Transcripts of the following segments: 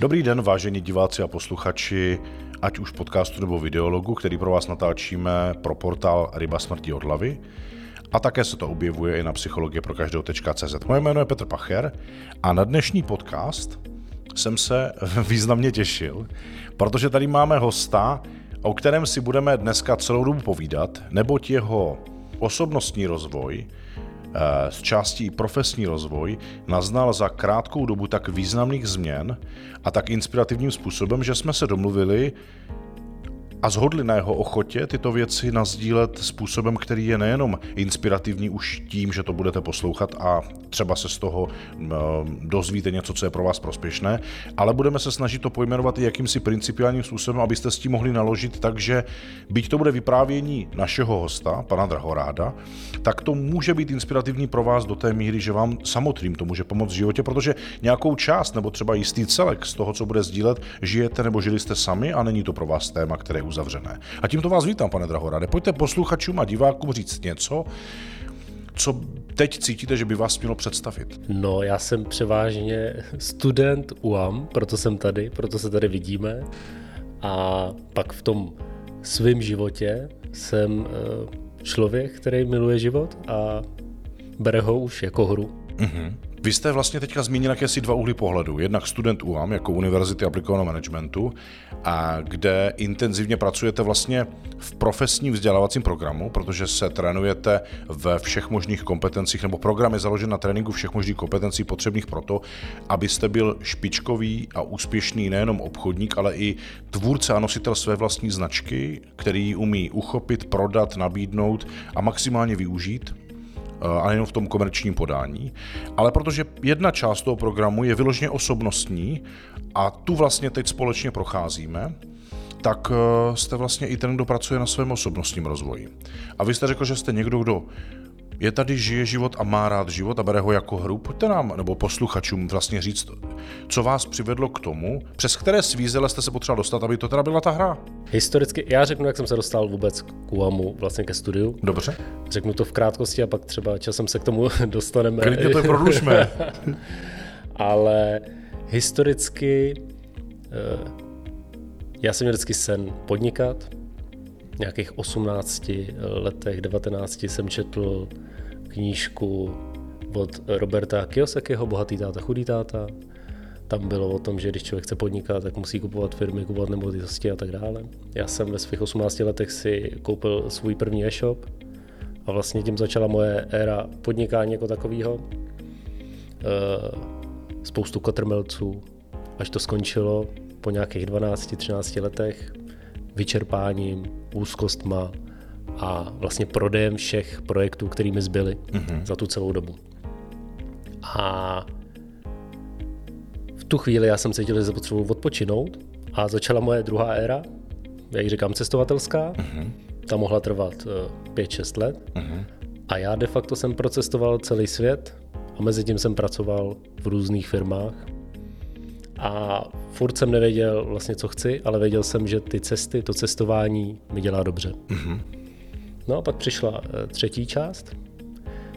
Dobrý den, vážení diváci a posluchači, ať už podcastu nebo videologu, který pro vás natáčíme pro portál Ryba smrti od hlavy. A také se to objevuje i na psychologie pro každého.cz. Moje jméno je Petr Pacher a na dnešní podcast jsem se významně těšil, protože tady máme hosta, o kterém si budeme dneska celou dobu povídat, neboť jeho osobnostní rozvoj z eh, částí profesní rozvoj naznal za krátkou dobu tak významných změn a tak inspirativním způsobem, že jsme se domluvili, a zhodli na jeho ochotě tyto věci nazdílet způsobem, který je nejenom inspirativní už tím, že to budete poslouchat a třeba se z toho dozvíte něco, co je pro vás prospěšné, ale budeme se snažit to pojmenovat i jakýmsi principiálním způsobem, abyste s tím mohli naložit, takže byť to bude vyprávění našeho hosta, pana Drahoráda, tak to může být inspirativní pro vás do té míry, že vám samotným to může pomoct v životě, protože nějakou část nebo třeba jistý celek z toho, co bude sdílet, žijete nebo žili jste sami a není to pro vás téma, které uzavřené. A tímto vás vítám, pane Drahorade. Pojďte posluchačům a divákům říct něco, co teď cítíte, že by vás mělo představit? No, já jsem převážně student UAM, proto jsem tady, proto se tady vidíme. A pak v tom svém životě jsem eh, člověk, který miluje život a bere ho už jako hru. Mm-hmm. Vy jste vlastně teďka zmínil jakési dva úhly pohledu. Jednak student UAM jako Univerzity aplikovaného managementu, a kde intenzivně pracujete vlastně v profesním vzdělávacím programu, protože se trénujete ve všech možných kompetencích, nebo program je založen na tréninku všech možných kompetencí potřebných pro to, abyste byl špičkový a úspěšný nejenom obchodník, ale i tvůrce a nositel své vlastní značky, který umí uchopit, prodat, nabídnout a maximálně využít a nejen v tom komerčním podání, ale protože jedna část toho programu je vyloženě osobnostní a tu vlastně teď společně procházíme, tak eh, jste vlastně i ten, kdo pracuje na svém osobnostním rozvoji. A vy jste řekl, že jste někdo, kdo je tady, žije život a má rád život a bere ho jako hru. Pojďte nám, nebo posluchačům vlastně říct, co vás přivedlo k tomu, přes které svízele jste se potřeboval dostat, aby to teda byla ta hra. Historicky, já řeknu, jak jsem se dostal vůbec k UAMu, vlastně ke studiu. Dobře. Řeknu to v krátkosti a pak třeba časem se k tomu dostaneme. Klidně to prodlužme. Ale historicky eh, já jsem měl vždycky sen podnikat. Nějakých 18 letech, 19 jsem četl knížku od Roberta Kiyosakiho, Bohatý táta, chudý táta. Tam bylo o tom, že když člověk chce podnikat, tak musí kupovat firmy, kupovat nemovitosti a tak dále. Já jsem ve svých 18 letech si koupil svůj první e-shop a vlastně tím začala moje éra podnikání jako takového. Eh, spoustu kotrmelců, až to skončilo po nějakých 12-13 letech vyčerpáním, úzkostma, a vlastně prodejem všech projektů, kterými zbyly mm-hmm. za tu celou dobu. A v tu chvíli já jsem cítil, že se potřebuji odpočinout a začala moje druhá éra, jak říkám, cestovatelská. Mm-hmm. Ta mohla trvat 5-6 eh, let. Mm-hmm. A já de facto jsem procestoval celý svět a mezi tím jsem pracoval v různých firmách. A furt jsem nevěděl vlastně, co chci, ale věděl jsem, že ty cesty, to cestování mi dělá dobře. Mm-hmm. No a pak přišla eh, třetí část.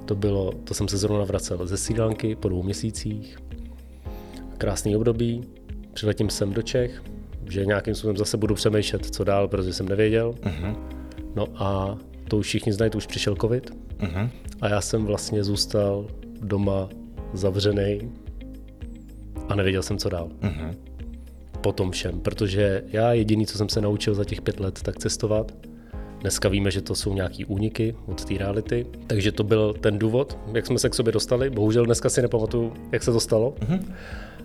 To bylo, to jsem se zrovna vracel ze Sri Lanky po dvou měsících. Krásný období. Přiletím sem do Čech, že nějakým způsobem zase budu přemýšlet, co dál, protože jsem nevěděl. Uh-huh. No a to už všichni znají, to už přišel covid. Uh-huh. A já jsem vlastně zůstal doma zavřený a nevěděl jsem, co dál. Uh-huh. Po tom všem, protože já jediný, co jsem se naučil za těch pět let, tak cestovat Dneska víme, že to jsou nějaký úniky od té reality, takže to byl ten důvod, jak jsme se k sobě dostali. Bohužel dneska si nepamatuju, jak se to stalo. Mm-hmm.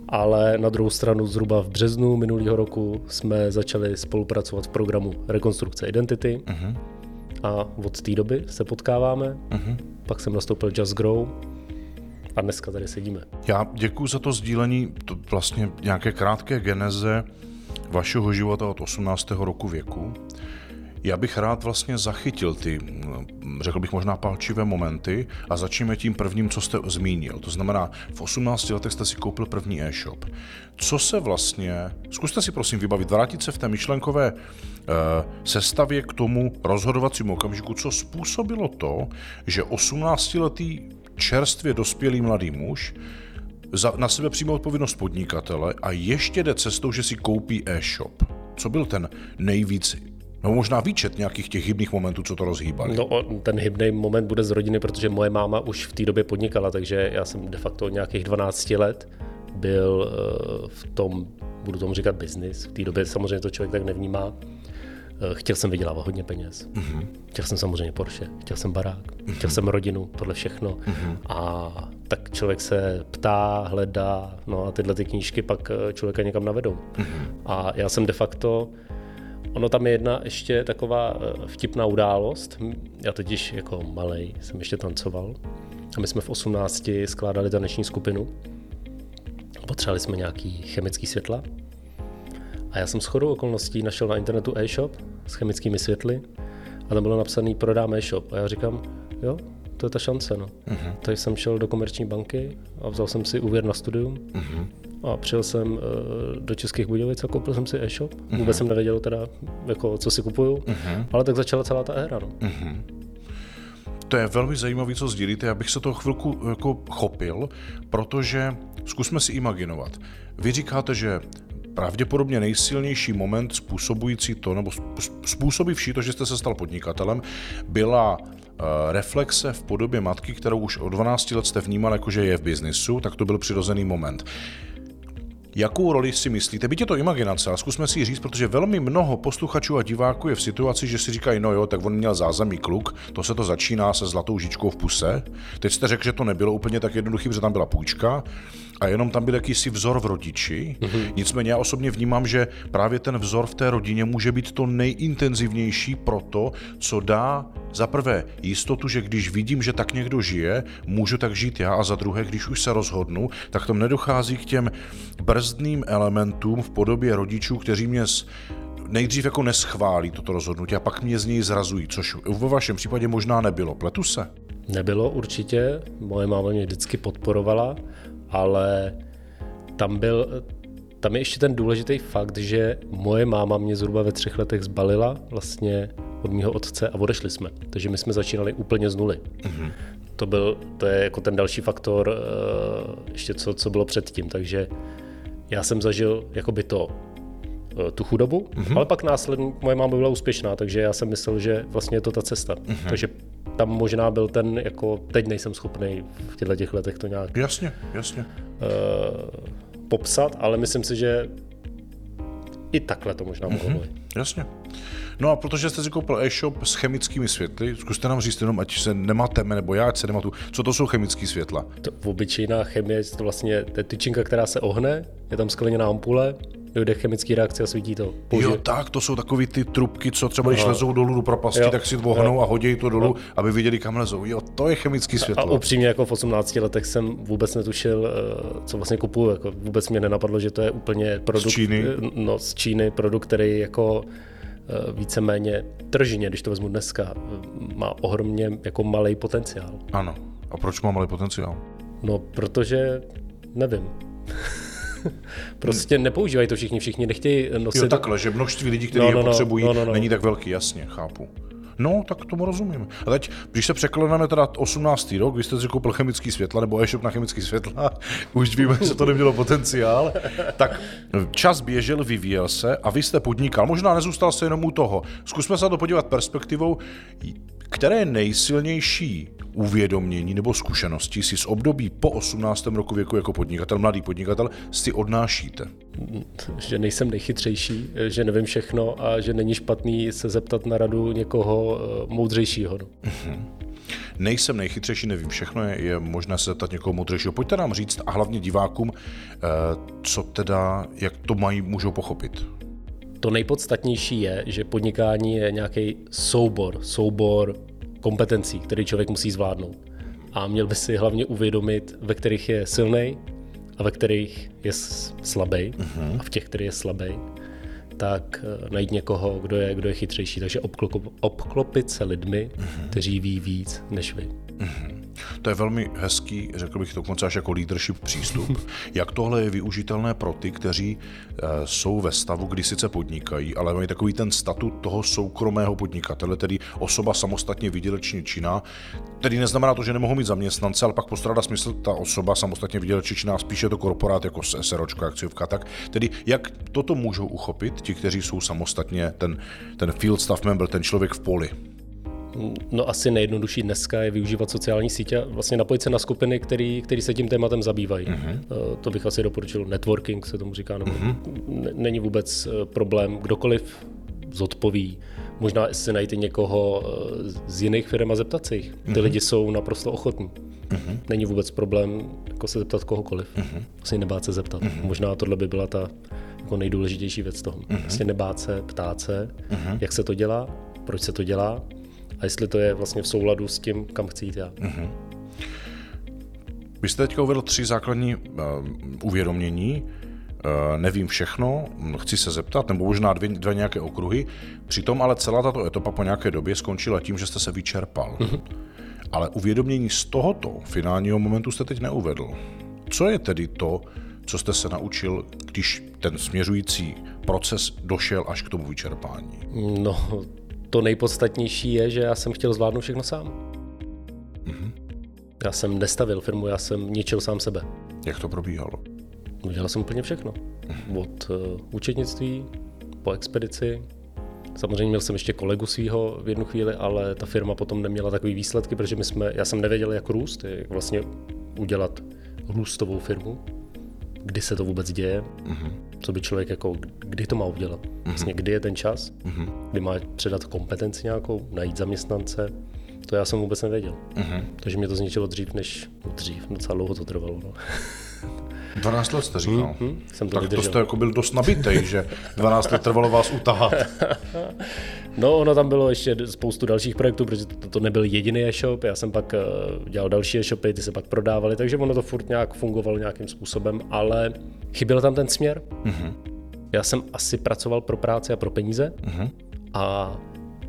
Ale na druhou stranu zhruba v březnu minulého roku jsme začali spolupracovat v programu Rekonstrukce identity mm-hmm. a od té doby se potkáváme. Mm-hmm. Pak jsem nastoupil Just Grow a dneska tady sedíme. Já děkuji za to sdílení, to vlastně nějaké krátké geneze vašeho života od 18. roku věku. Já bych rád vlastně zachytil ty, řekl bych možná palčivé momenty a začneme tím prvním, co jste zmínil. To znamená, v 18 letech jste si koupil první e-shop. Co se vlastně, zkuste si prosím vybavit, vrátit se v té myšlenkové eh, sestavě k tomu rozhodovacímu okamžiku, co způsobilo to, že 18-letý čerstvě dospělý mladý muž za, na sebe přijme odpovědnost podnikatele a ještě jde cestou, že si koupí e-shop. Co byl ten nejvíc No možná výčet nějakých těch hybných momentů, co to rozhýbali. No ten hybný moment bude z rodiny, protože moje máma už v té době podnikala, takže já jsem de facto nějakých 12 let byl eh, v tom, budu tomu říkat business. V té době samozřejmě to člověk tak nevnímá. Eh, chtěl jsem vydělávat hodně peněz. Mm-hmm. Chtěl jsem samozřejmě Porsche, chtěl jsem barák, mm-hmm. chtěl jsem rodinu, tohle všechno. Mm-hmm. A tak člověk se ptá, hledá, no a tyhle ty knížky pak eh, člověka někam navedou. Mm-hmm. A já jsem de facto Ono tam je jedna ještě taková vtipná událost. Já totiž jako malý jsem ještě tancoval a my jsme v 18 skládali taneční skupinu potřebovali jsme nějaký chemický světla. A já jsem s chodou okolností našel na internetu e-shop s chemickými světly a tam bylo napsaný prodám e-shop. A já říkám, jo, to je ta šance. No. Uh-huh. Takže jsem šel do komerční banky a vzal jsem si úvěr na studium uh-huh. a přijel jsem uh, do Českých Budějovic a koupil jsem si e-shop. Uh-huh. Vůbec jsem nevěděl teda, jako, co si kupuju, uh-huh. ale tak začala celá ta éra. No. Uh-huh. To je velmi zajímavé, co sdílíte. Já bych se toho chvilku jako chopil, protože zkusme si imaginovat. Vy říkáte, že pravděpodobně nejsilnější moment způsobující to, nebo způsobivší to, že jste se stal podnikatelem, byla eh, reflexe v podobě matky, kterou už od 12 let jste vnímal jako, že je v biznisu, tak to byl přirozený moment. Jakou roli si myslíte? Byť je to imaginace, ale zkusme si ji říct, protože velmi mnoho posluchačů a diváků je v situaci, že si říkají, no jo, tak on měl zázemí kluk, to se to začíná se zlatou žičkou v puse. Teď jste řekl, že to nebylo úplně tak jednoduché, že tam byla půjčka a jenom tam byl jakýsi vzor v rodiči. Mm-hmm. Nicméně já osobně vnímám, že právě ten vzor v té rodině může být to nejintenzivnější pro to, co dá za prvé jistotu, že když vidím, že tak někdo žije, můžu tak žít já a za druhé, když už se rozhodnu, tak tam nedochází k těm brzdným elementům v podobě rodičů, kteří mě nejdřív jako neschválí toto rozhodnutí a pak mě z něj zrazují, což ve vašem případě možná nebylo. Pletu se? Nebylo určitě, moje máma mě vždycky podporovala, ale tam byl, tam je ještě ten důležitý fakt, že moje máma mě zhruba ve třech letech zbalila vlastně od mého otce a odešli jsme. Takže my jsme začínali úplně z nuly. Mm-hmm. To, byl, to je jako ten další faktor, eh, ještě co, co bylo předtím. Takže já jsem zažil jakoby to, tu chudobu, mm-hmm. ale pak následně moje máma byla úspěšná, takže já jsem myslel, že vlastně je to ta cesta. Mm-hmm. Takže tam možná byl ten, jako teď nejsem schopný v těchto těch letech to nějak jasně, jasně. Uh, popsat, ale myslím si, že i takhle to možná mohlo mm-hmm. být. Jasně. No a protože jste si koupil e-shop s chemickými světly, zkuste nám říct jenom, ať se nemateme, nebo já ať se nematu, co to jsou chemické světla? To obyčejná chemie, to vlastně to je tyčinka, která se ohne, je tam skleněná ampule, dojde chemický reakce a svítí to. Použije. Jo, tak, to jsou takový ty trubky, co třeba když lezou dolů do propasti, jo. tak si vohnou jo. a hodí to dolů, jo. aby viděli, kam lezou. Jo, to je chemický světlo. A upřímně jako v 18 letech jsem vůbec netušil, eh, co vlastně kupuju. Jako vůbec mě nenapadlo, že to je úplně produkt z Číny, eh, no, z Číny produkt, který jako eh, víceméně tržně, když to vezmu dneska, má ohromně jako malý potenciál. Ano. A proč má malý potenciál? No, protože nevím. prostě nepoužívají to všichni, všichni nechtějí nosit. Jo, takhle, že množství lidí, kteří no, no, je no, potřebují, no, no, no. není tak velký, jasně, chápu. No, tak tomu rozumím. A teď, když se překleneme teda 18. rok, vy jste si koupil chemický světla nebo e-shop na chemický světla, už víme, že to nemělo potenciál, tak čas běžel, vyvíjel se a vy jste podnikal. Možná nezůstal se jenom u toho. Zkusme se na to podívat perspektivou, které je nejsilnější uvědomění nebo zkušenosti si z období po 18. roku věku jako podnikatel, mladý podnikatel, si odnášíte? Že nejsem nejchytřejší, že nevím všechno a že není špatný se zeptat na radu někoho eh, moudřejšího. No. Uh-huh. Nejsem nejchytřejší, nevím všechno, je, je možné se zeptat někoho moudřejšího. Pojďte nám říct a hlavně divákům, eh, co teda, jak to mají, můžou pochopit. To nejpodstatnější je, že podnikání je nějaký soubor, soubor kompetencí, které člověk musí zvládnout. A měl by si hlavně uvědomit, ve kterých je silný a ve kterých je slabý. Uh-huh. A v těch, který je slabý, tak eh, najít někoho, kdo je, kdo je chytřejší. Takže obklop, obklopit se lidmi, uh-huh. kteří ví víc než vy. Uh-huh. To je velmi hezký, řekl bych dokonce až jako leadership přístup. Jak tohle je využitelné pro ty, kteří eh, jsou ve stavu, kdy sice podnikají, ale mají takový ten statut toho soukromého podnikatele, tedy osoba samostatně vydělečně činná, tedy neznamená to, že nemohou mít zaměstnance, ale pak postrádá smysl ta osoba samostatně vydělečně činná, spíše to korporát jako SROčka, akciovka, tak tedy jak toto můžou uchopit ti, kteří jsou samostatně ten, ten field staff member, ten člověk v poli? No asi nejjednodušší dneska je využívat sociální sítě a vlastně napojit se na skupiny, který, který se tím tématem zabývají. Uh-huh. To bych asi doporučil. Networking se tomu říká. Nebo uh-huh. Není vůbec eh, problém. Kdokoliv zodpoví. Možná si najít někoho eh, z jiných firm a zeptat se jich. Ty uh-huh. lidi jsou naprosto ochotní. Uh-huh. Není vůbec problém jako se zeptat kohokoliv. Uh-huh. Vlastně nebát se zeptat. Uh-huh. Možná tohle by byla ta jako nejdůležitější věc toho. Uh-huh. Vlastně nebát se, ptát se, uh-huh. jak se to dělá, proč se to dělá a jestli to je vlastně v souladu s tím, kam chci jít já. Uh-huh. Vy jste teďka uvedl tři základní uh, uvědomění. Uh, nevím všechno, chci se zeptat, nebo možná dvě, dva nějaké okruhy. Přitom ale celá tato etapa po nějaké době skončila tím, že jste se vyčerpal. Uh-huh. Ale uvědomění z tohoto finálního momentu jste teď neuvedl. Co je tedy to, co jste se naučil, když ten směřující proces došel až k tomu vyčerpání? No, to nejpodstatnější je, že já jsem chtěl zvládnout všechno sám. Mm-hmm. Já jsem nestavil firmu, já jsem ničil sám sebe. Jak to probíhalo? Udělal jsem úplně všechno. Mm-hmm. Od uh, účetnictví po expedici. Samozřejmě měl jsem ještě kolegu svého v jednu chvíli, ale ta firma potom neměla takové výsledky, protože my jsme, já jsem nevěděl, jak růst, jak vlastně udělat růstovou firmu, kdy se to vůbec děje. Mm-hmm co by člověk jako, kdy to má udělat. Mm-hmm. Vlastně kdy je ten čas, mm-hmm. kdy má předat kompetenci nějakou, najít zaměstnance, to já jsem vůbec nevěděl. Mm-hmm. Takže mě to zničilo dřív, než no dřív, docela dlouho to trvalo. No. 12 let jste říkal. Mm-hmm, jsem to tak vydržel. to jste jako byl dost nabitej, že 12 let trvalo vás utahat. no, ono tam bylo ještě spoustu dalších projektů, protože to, to nebyl jediný e-shop. Já jsem pak uh, dělal další e-shopy, ty se pak prodávaly, takže ono to furt nějak fungovalo nějakým způsobem, ale chyběl tam ten směr. Mm-hmm. Já jsem asi pracoval pro práci a pro peníze mm-hmm. a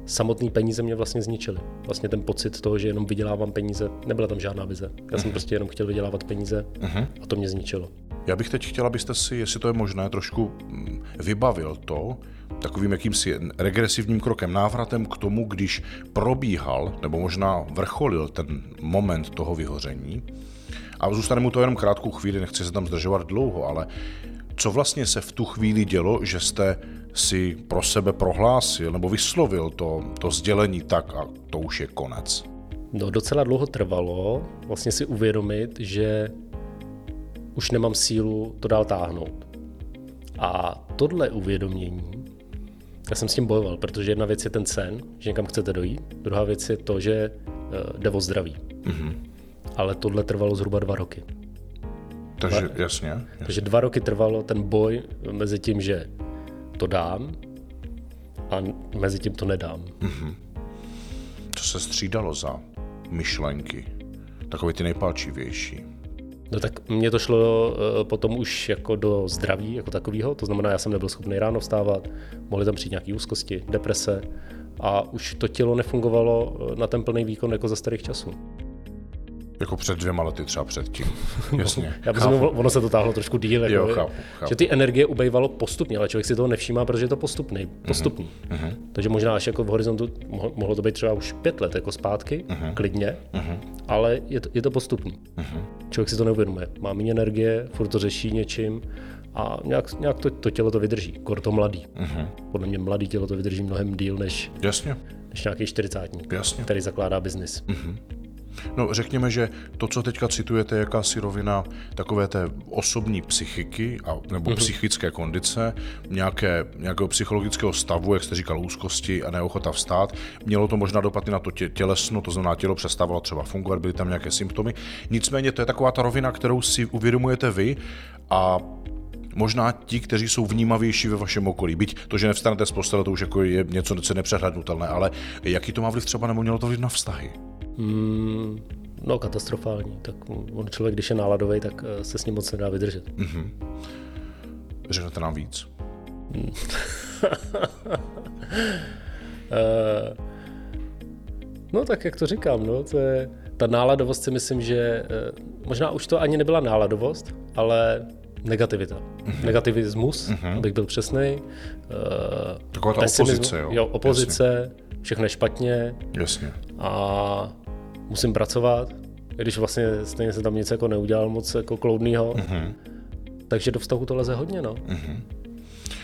samotný peníze mě vlastně zničily. Vlastně ten pocit toho, že jenom vydělávám peníze, nebyla tam žádná vize. Já jsem uh-huh. prostě jenom chtěl vydělávat peníze uh-huh. a to mě zničilo. Já bych teď chtěl, abyste si, jestli to je možné, trošku mm, vybavil to, takovým jakýmsi regresivním krokem, návratem k tomu, když probíhal, nebo možná vrcholil ten moment toho vyhoření. A zůstane mu to jenom krátkou chvíli, nechci se tam zdržovat dlouho, ale co vlastně se v tu chvíli dělo, že jste si pro sebe prohlásil nebo vyslovil to, to sdělení tak a to už je konec? No docela dlouho trvalo vlastně si uvědomit, že už nemám sílu to dál táhnout. A tohle uvědomění, já jsem s tím bojoval, protože jedna věc je ten sen, že někam chcete dojít, druhá věc je to, že uh, jde o zdraví. Mm-hmm. Ale tohle trvalo zhruba dva roky. Takže dva, jasně, jasně. Takže dva roky trvalo ten boj mezi tím, že to dám a mezi tím to nedám. Mm-hmm. Co se střídalo za myšlenky? Takové ty nejpalčivější. No tak mně to šlo uh, potom už jako do zdraví jako takového, to znamená, já jsem nebyl schopný ráno vstávat, mohly tam přijít nějaké úzkosti, deprese a už to tělo nefungovalo eh, na ten plný výkon jako za starých časů. Jako před dvěma lety třeba předtím. Jasně. Já myslím, ono se to táhlo trošku díl. Jako, jo, chápu, chápu. Že ty energie ubejvalo postupně, ale člověk si toho nevšímá, protože je to postupný. Mhm, postupný. Uh-huh. Takže možná až jako v horizontu mohlo to být třeba už pět let jako zpátky, uh-huh. klidně, uh-huh. ale je to, je to postupný. Uh-huh. Člověk si to neuvědomuje. Má méně energie, furt to řeší něčím a nějak, nějak to, to tělo to vydrží. Kor to mladý. Uh-huh. Podle mě mladý tělo to vydrží mnohem díl než, Jasně. než nějaký čtyřicátník, Jasně. který zakládá biznis. Uh-huh. No, řekněme, že to, co teďka citujete, je jakási rovina takové té osobní psychiky a, nebo mm-hmm. psychické kondice, nějaké, nějakého psychologického stavu, jak jste říkal, úzkosti a neochota vstát. Mělo to možná dopad i na to tě, tělesno, to znamená, tělo přestávalo třeba fungovat, byly tam nějaké symptomy. Nicméně to je taková ta rovina, kterou si uvědomujete vy a možná ti, kteří jsou vnímavější ve vašem okolí. Byť to, že nevstanete z postele, to už jako je něco, co nepřehlednutelné, ale jaký to má vliv třeba nebo mělo to vliv na vztahy? Mm, no katastrofální. Tak on člověk, když je náladový, tak eh, se s ním moc nedá vydržet. Mm-hmm. Řeknete nám víc? uh, no tak jak to říkám, no, to je, ta náladovost si myslím, že eh, možná už to ani nebyla náladovost, ale negativita. Mm-hmm. Negativismus, mm-hmm. abych byl přesný. Taková ta opozice, jo? Jo, opozice, Jasně. všechno je špatně. Jasně. A musím pracovat, když vlastně stejně se tam nic jako neudělal moc jako kloudnýho. Mm-hmm. Takže do vztahu to leze hodně, no. Mm-hmm.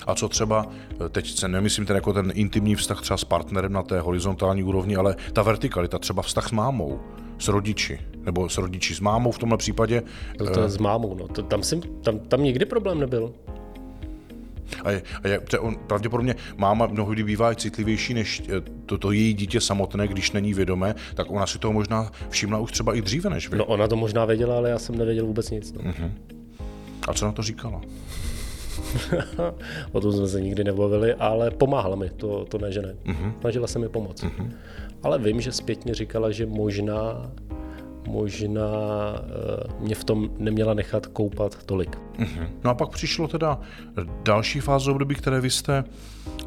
A co třeba, teď se nemyslím ten jako ten intimní vztah třeba s partnerem na té horizontální úrovni, ale ta vertikalita, třeba vztah s mámou, s rodiči, nebo s rodiči s mámou v tomhle případě. To, to je s mámou, no. To, tam, jsem, tam, tam nikdy problém nebyl. A, je, a je, to on, pravděpodobně máma mnohdy bývá citlivější než eh, to, to její dítě samotné, když není vědomé, tak ona si toho možná všimla už třeba i dříve než vy. No ona to možná věděla, ale já jsem nevěděl vůbec nic. No. Uh-huh. A co na to říkala? o tom jsme se nikdy nebavili, ale pomáhala mi, to, to ne, že ne. Uh-huh. Snažila se mi pomoct. Uh-huh. Ale vím, že zpětně říkala, že možná možná uh, mě v tom neměla nechat koupat tolik. Uh-huh. No a pak přišlo teda další fáze období, které vy jste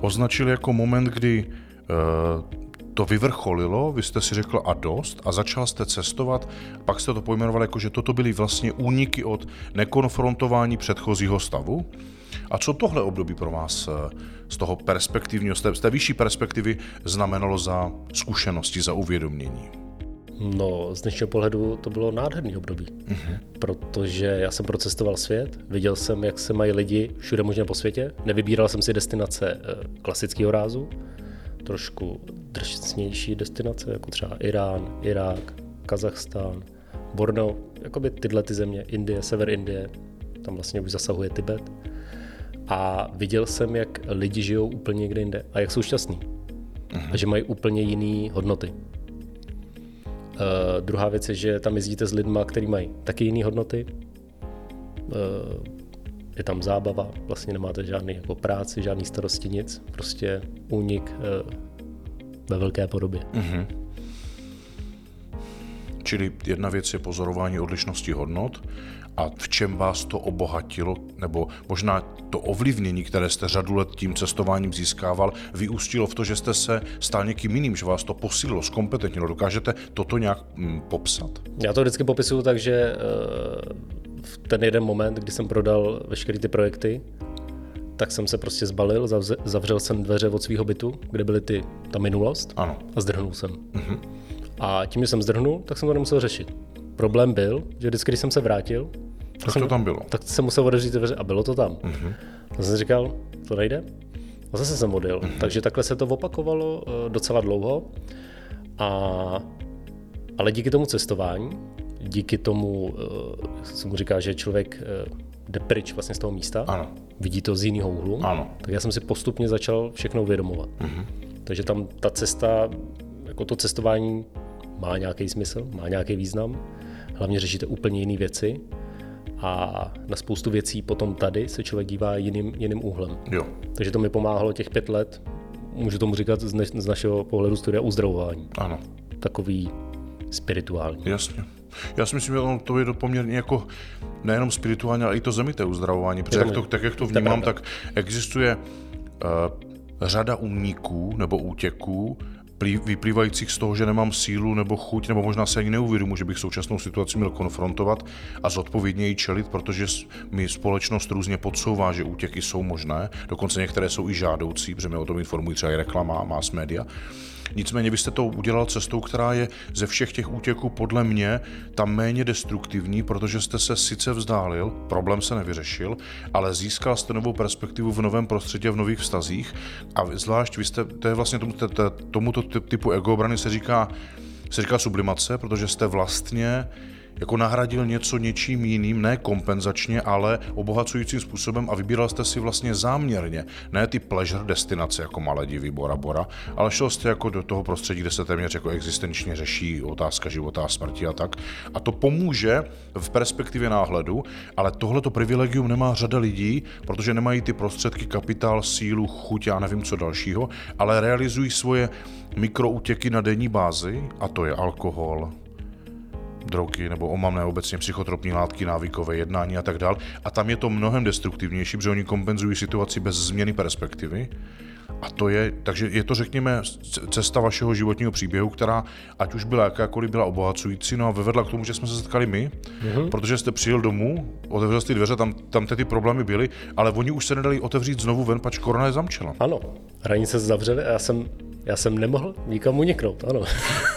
označili jako moment, kdy uh, to vyvrcholilo, vy jste si řekl a dost a začal jste cestovat, pak jste to pojmenoval jako, že toto byly vlastně úniky od nekonfrontování předchozího stavu. A co tohle období pro vás eh, z toho perspektivního, z té, z té vyšší perspektivy znamenalo za zkušenosti, za uvědomění? No, z dnešního pohledu to bylo nádherný období, uh-huh. protože já jsem procestoval svět, viděl jsem, jak se mají lidi všude možně po světě, nevybíral jsem si destinace eh, klasického rázu, trošku drsnější destinace, jako třeba Irán, Irák, Kazachstán, Borno, jakoby tyhle ty země, Indie, sever Indie, tam vlastně už zasahuje Tibet. A viděl jsem, jak lidi žijou úplně někde jinde a jak jsou šťastní. Uh-huh. A že mají úplně jiné hodnoty. Uh, druhá věc je, že tam jezdíte s lidmi, kteří mají taky jiné hodnoty. Uh, je tam zábava, vlastně nemáte žádný jako práci, žádný starosti, nic. Prostě únik uh, ve velké podobě. Uh-huh. Čili jedna věc je pozorování odlišnosti hodnot a v čem vás to obohatilo, nebo možná to ovlivnění, které jste řadu let tím cestováním získával, vyústilo v to, že jste se stal někým jiným, že vás to posílilo, zkompetentnilo. Dokážete toto nějak hm, popsat? Já to vždycky popisuju tak, že uh, v ten jeden moment, kdy jsem prodal veškeré ty projekty, tak jsem se prostě zbalil, zavřel jsem dveře od svého bytu, kde byly ty, ta minulost ano. a zdrhnul jsem. Uh-huh. A tím, že jsem zdrhnul, tak jsem to nemusel řešit. Problém byl, že vždycky, když jsem se vrátil, tak jsem, to tam bylo. Tak jsem musel otevřít dveře a bylo to tam. Uh-huh. A jsem říkal, to nejde. A zase jsem odjel. Uh-huh. Takže takhle se to opakovalo uh, docela dlouho. A, ale díky tomu cestování, díky tomu, uh, se mu říká, že člověk uh, jde pryč vlastně z toho místa, ano. vidí to z jiného úhlu, ano. tak já jsem si postupně začal všechno uvědomovat. Uh-huh. Takže tam ta cesta, jako to cestování má nějaký smysl, má nějaký význam. Hlavně řešíte úplně jiné věci a na spoustu věcí potom tady se člověk dívá jiným, jiným úhlem. Jo. Takže to mi pomáhalo těch pět let, můžu tomu říkat z, ne, z našeho pohledu studia uzdravování. Ano. Takový spirituální. Jasně. Já si myslím, že to je to poměrně jako nejenom spirituální, ale i to zemité uzdravování, protože jak to, tak, jak to vnímám, tak existuje uh, řada úniků nebo útěků, vyplývajících z toho, že nemám sílu nebo chuť, nebo možná se ani neuvědomu, že bych současnou situaci měl konfrontovat a zodpovědně ji čelit, protože mi společnost různě podsouvá, že útěky jsou možné, dokonce některé jsou i žádoucí, protože mě o tom informují třeba i reklama a mass media. Nicméně byste to udělal cestou, která je ze všech těch útěků podle mě tam méně destruktivní, protože jste se sice vzdálil, problém se nevyřešil, ale získal jste novou perspektivu v novém prostředí, v nových vztazích. A zvlášť vy jste, to je vlastně tomu, tomuto typu egobrany se říká, se říká sublimace, protože jste vlastně jako nahradil něco něčím jiným, ne kompenzačně, ale obohacujícím způsobem a vybíral jste si vlastně záměrně, ne ty pleasure destinace jako Maledivy, Bora Bora, ale šel jste jako do toho prostředí, kde se téměř jako existenčně řeší otázka života a smrti a tak. A to pomůže v perspektivě náhledu, ale tohleto privilegium nemá řada lidí, protože nemají ty prostředky, kapitál, sílu, chuť a nevím co dalšího, ale realizují svoje mikroutěky na denní bázi, a to je alkohol, drogy nebo omamné obecně psychotropní látky, návykové jednání a tak dál. A tam je to mnohem destruktivnější, protože oni kompenzují situaci bez změny perspektivy. A to je, takže je to, řekněme, cesta vašeho životního příběhu, která, ať už byla jakákoliv, byla obohacující, no a vyvedla k tomu, že jsme se setkali my, mm-hmm. protože jste přijel domů, otevřel ty dveře, tam, tam ty problémy byly, ale oni už se nedali otevřít znovu ven, pač korona je zamčela. Ano, hranice se zavřely a já jsem já jsem nemohl nikam uniknout, ano.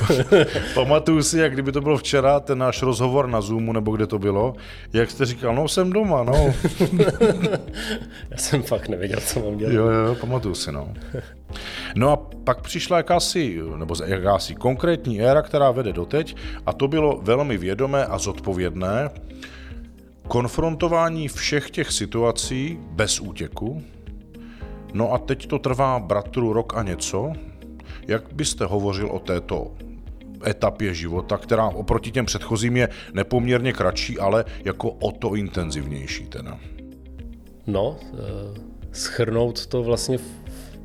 Pamatuju si, jak kdyby to bylo včera, ten náš rozhovor na Zoomu, nebo kde to bylo, jak jste říkal, no jsem doma, no. já jsem fakt nevěděl, co mám dělat. Jo, jo, pamatuju si, no. No a pak přišla jakási, nebo jakási konkrétní éra, která vede doteď, a to bylo velmi vědomé a zodpovědné konfrontování všech těch situací bez útěku. No a teď to trvá bratru rok a něco, jak byste hovořil o této etapě života, která oproti těm předchozím je nepoměrně kratší, ale jako o to intenzivnější teda? No, eh, schrnout to vlastně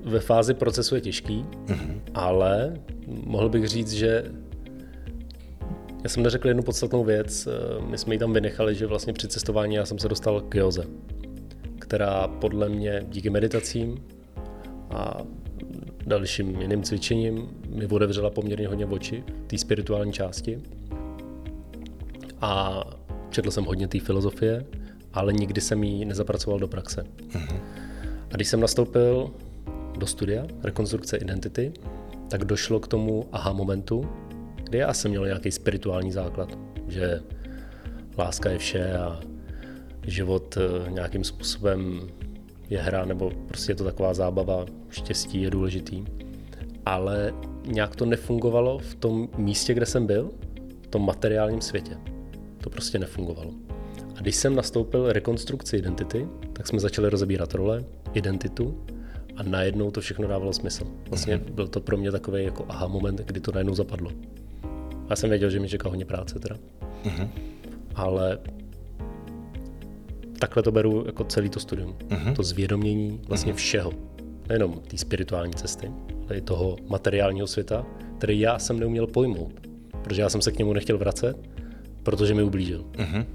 ve fázi procesu je těžký, mm-hmm. ale mohl bych říct, že já jsem neřekl jednu podstatnou věc, eh, my jsme ji tam vynechali, že vlastně při cestování já jsem se dostal k joze, která podle mě díky meditacím a dalším jiným cvičením mi otevřela poměrně hodně oči té spirituální části. A četl jsem hodně té filozofie, ale nikdy jsem ji nezapracoval do praxe. Mm-hmm. A když jsem nastoupil do studia rekonstrukce identity, tak došlo k tomu aha momentu, kdy já jsem měl nějaký spirituální základ, že láska je vše a život eh, nějakým způsobem je hra, nebo prostě je to taková zábava, štěstí je důležitý. Ale nějak to nefungovalo v tom místě, kde jsem byl, v tom materiálním světě. To prostě nefungovalo. A když jsem nastoupil rekonstrukci identity, tak jsme začali rozebírat role, identitu a najednou to všechno dávalo smysl. Vlastně mm-hmm. byl to pro mě takový jako aha moment, kdy to najednou zapadlo. Já jsem věděl, že mi čeká hodně práce teda. Mm-hmm. Ale takhle to beru jako celý to studium. Uh-huh. To zvědomění vlastně uh-huh. všeho. Nejenom té spirituální cesty, ale i toho materiálního světa, který já jsem neuměl pojmout. Protože já jsem se k němu nechtěl vracet, protože mi ublížil. Uh-huh.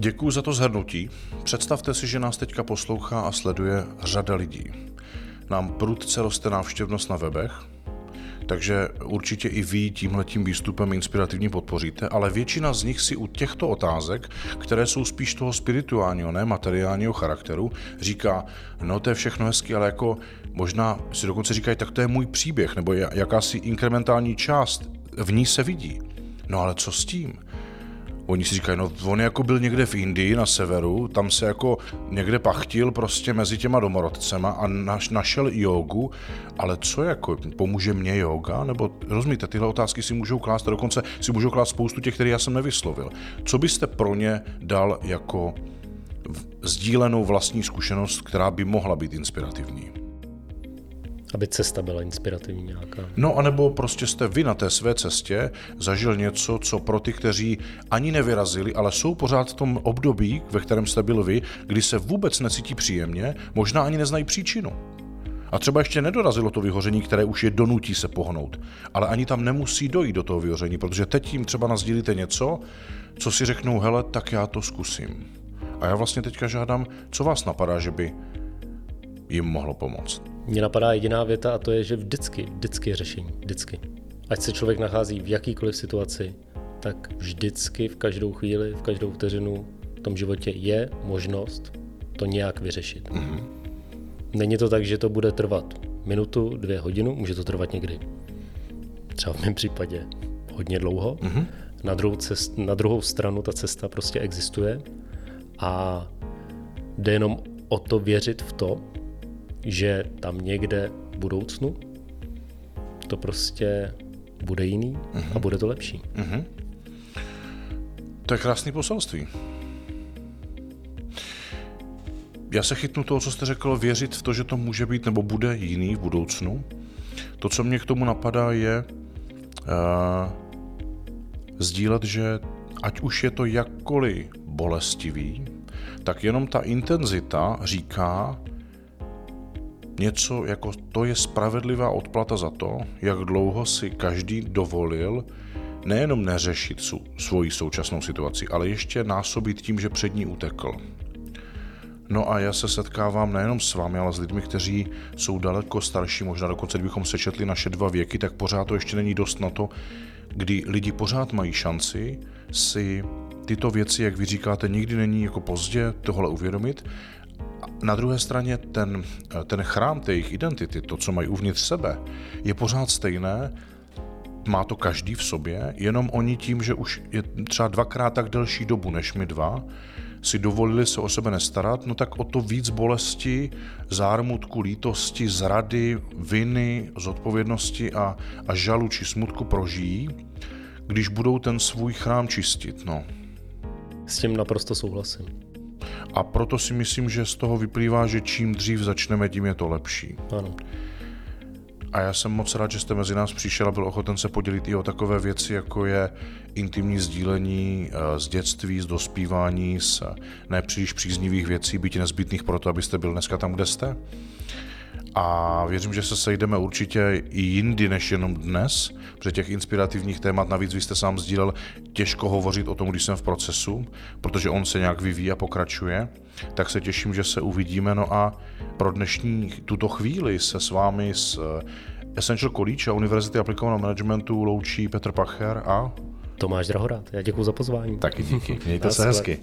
Děkuji za to zhrnutí. Představte si, že nás teďka poslouchá a sleduje řada lidí. Nám prudce roste návštěvnost na webech, takže určitě i vy tímhletím výstupem inspirativně podpoříte, ale většina z nich si u těchto otázek, které jsou spíš toho spirituálního, ne materiálního charakteru, říká, no to je všechno hezky, ale jako možná si dokonce říkají, tak to je můj příběh, nebo jakási inkrementální část v ní se vidí. No ale co s tím? Oni si říkají, no on jako byl někde v Indii na severu, tam se jako někde pachtil prostě mezi těma domorodcema a naš, našel jogu, ale co jako, pomůže mě yoga? Nebo rozumíte, tyhle otázky si můžou klást, a dokonce si můžou klást spoustu těch, které já jsem nevyslovil. Co byste pro ně dal jako sdílenou vlastní zkušenost, která by mohla být inspirativní? Aby cesta byla inspirativní nějaká. No anebo prostě jste vy na té své cestě zažil něco, co pro ty, kteří ani nevyrazili, ale jsou pořád v tom období, ve kterém jste byl vy, kdy se vůbec necítí příjemně, možná ani neznají příčinu. A třeba ještě nedorazilo to vyhoření, které už je donutí se pohnout. Ale ani tam nemusí dojít do toho vyhoření, protože teď jim třeba nazdílíte něco, co si řeknou, hele, tak já to zkusím. A já vlastně teďka žádám, co vás napadá, že by jim mohlo pomoct. Mně napadá jediná věta a to je, že vždycky, vždycky je řešení. Vždycky. Ať se člověk nachází v jakýkoliv situaci, tak vždycky v každou chvíli, v každou vteřinu v tom životě je možnost to nějak vyřešit. Mm-hmm. Není to tak, že to bude trvat minutu, dvě hodinu, může to trvat někdy. Třeba v mém případě hodně dlouho. Mm-hmm. Na, druhou cest, na druhou stranu ta cesta prostě existuje a jde jenom o to věřit v to, že tam někde v budoucnu to prostě bude jiný uh-huh. a mhm. bude to lepší. Uh-huh. To je krásný poselství. Já se chytnu toho, co jste řekl, věřit v to, že to může být nebo bude jiný v budoucnu. To, co mě k tomu napadá, je uh, sdílet, že ať už je to jakkoliv bolestivý, tak jenom ta intenzita říká, něco jako to je spravedlivá odplata za to, jak dlouho si každý dovolil nejenom neřešit svoji současnou situaci, ale ještě násobit tím, že před ní utekl. No a já se setkávám nejenom s vámi, ale s lidmi, kteří jsou daleko starší, možná dokonce kdybychom sečetli naše dva věky, tak pořád to ještě není dost na to, kdy lidi pořád mají šanci si tyto věci, jak vy říkáte, nikdy není jako pozdě tohle uvědomit. Na druhé straně ten, ten chrám té jejich identity, to, co mají uvnitř sebe, je pořád stejné, má to každý v sobě, jenom oni tím, že už je třeba dvakrát tak delší dobu než my dva, si dovolili se o sebe nestarat, no tak o to víc bolesti, zármutku, lítosti, zrady, viny, zodpovědnosti a, a žalu či smutku prožijí, když budou ten svůj chrám čistit. No. S tím naprosto souhlasím. A proto si myslím, že z toho vyplývá, že čím dřív začneme, tím je to lepší. Ano. A já jsem moc rád, že jste mezi nás přišel a byl ochoten se podělit i o takové věci, jako je intimní sdílení eh, z dětství, z dospívání, z nepříliš příznivých věcí, byť nezbytných pro to, abyste byl dneska tam, kde jste. A věřím, že se sejdeme určitě i jindy než jenom dnes, protože těch inspirativních témat, navíc vy jste sám sdílel, těžko hovořit o tom, když jsem v procesu, protože on se nějak vyvíjí a pokračuje, tak se těším, že se uvidíme. No a pro dnešní tuto chvíli se s vámi z Essential College a Univerzity aplikovaného managementu loučí Petr Pacher a Tomáš Drahorát. Já děkuji za pozvání. Taky díky. Mějte se hezky.